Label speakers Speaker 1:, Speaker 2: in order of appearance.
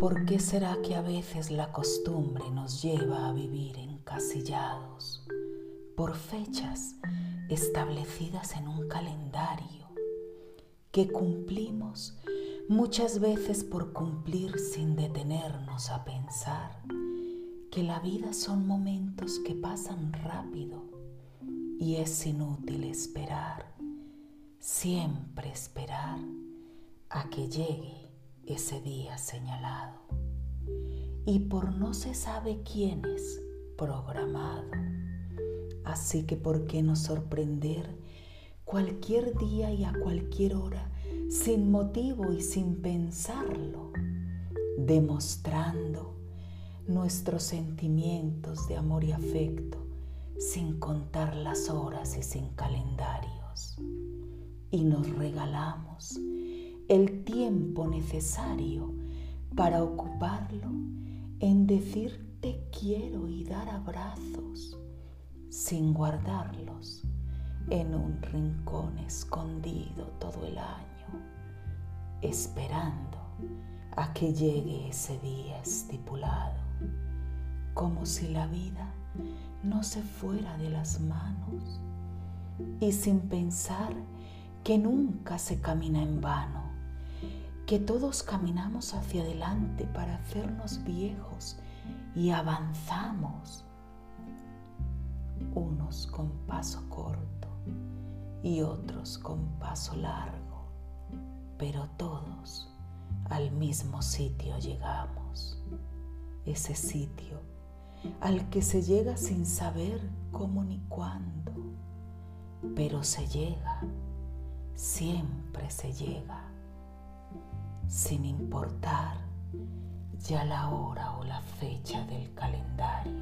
Speaker 1: ¿Por qué será que a veces la costumbre nos lleva a vivir encasillados por fechas establecidas en un calendario que cumplimos muchas veces por cumplir sin detenernos a pensar que la vida son momentos que pasan rápido y es inútil esperar, siempre esperar a que llegue ese día señalado. Y por no se sabe quién es programado. Así que ¿por qué no sorprender cualquier día y a cualquier hora sin motivo y sin pensarlo, demostrando nuestros sentimientos de amor y afecto sin contar las horas y sin calendarios? Y nos regalamos el tiempo necesario para ocuparlo en decir te quiero y dar abrazos sin guardarlos en un rincón escondido todo el año, esperando a que llegue ese día estipulado, como si la vida no se fuera de las manos y sin pensar que nunca se camina en vano que todos caminamos hacia adelante para hacernos viejos y avanzamos, unos con paso corto y otros con paso largo, pero todos al mismo sitio llegamos, ese sitio al que se llega sin saber cómo ni cuándo, pero se llega, siempre se llega sin importar ya la hora o la fecha del calendario.